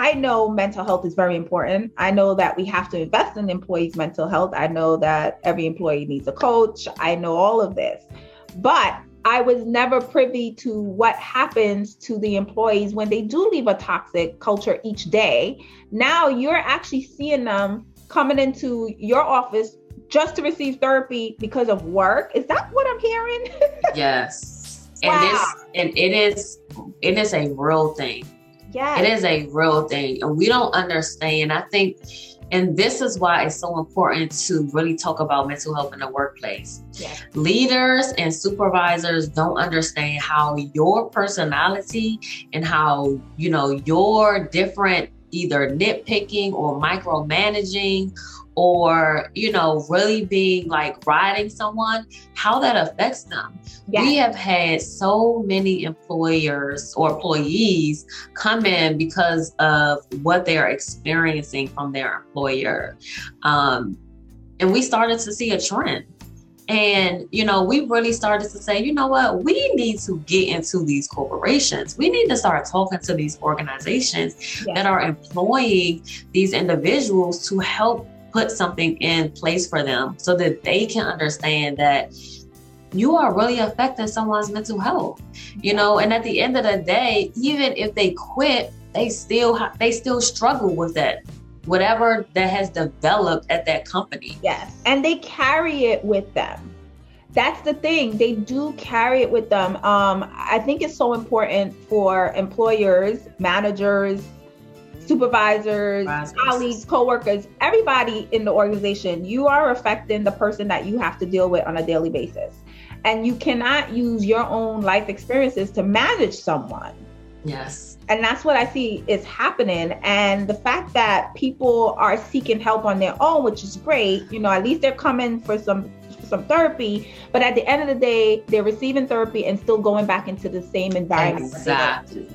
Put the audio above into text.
I know mental health is very important. I know that we have to invest in employees' mental health. I know that every employee needs a coach. I know all of this. But I was never privy to what happens to the employees when they do leave a toxic culture each day. Now you're actually seeing them coming into your office just to receive therapy because of work. Is that what I'm hearing? yes. Wow. And this and it is it is a real thing. Yeah. It is a real thing. And we don't understand. I think and this is why it's so important to really talk about mental health in the workplace. Yeah. Leaders and supervisors don't understand how your personality and how, you know, your different either nitpicking or micromanaging or you know really being like riding someone how that affects them. Yes. we have had so many employers or employees come in because of what they are experiencing from their employer. Um, and we started to see a trend and, you know, we really started to say, you know what, we need to get into these corporations. We need to start talking to these organizations yes. that are employing these individuals to help put something in place for them so that they can understand that you are really affecting someone's mental health you know and at the end of the day even if they quit they still ha- they still struggle with that whatever that has developed at that company. Yes. And they carry it with them. That's the thing. They do carry it with them. Um, i think it's so important for employers managers supervisors, colleagues, coworkers, everybody in the organization, you are affecting the person that you have to deal with on a daily basis. And you cannot use your own life experiences to manage someone. Yes. And that's what I see is happening. And the fact that people are seeking help on their own, which is great, you know, at least they're coming for some some therapy, but at the end of the day, they're receiving therapy and still going back into the same environment. Exactly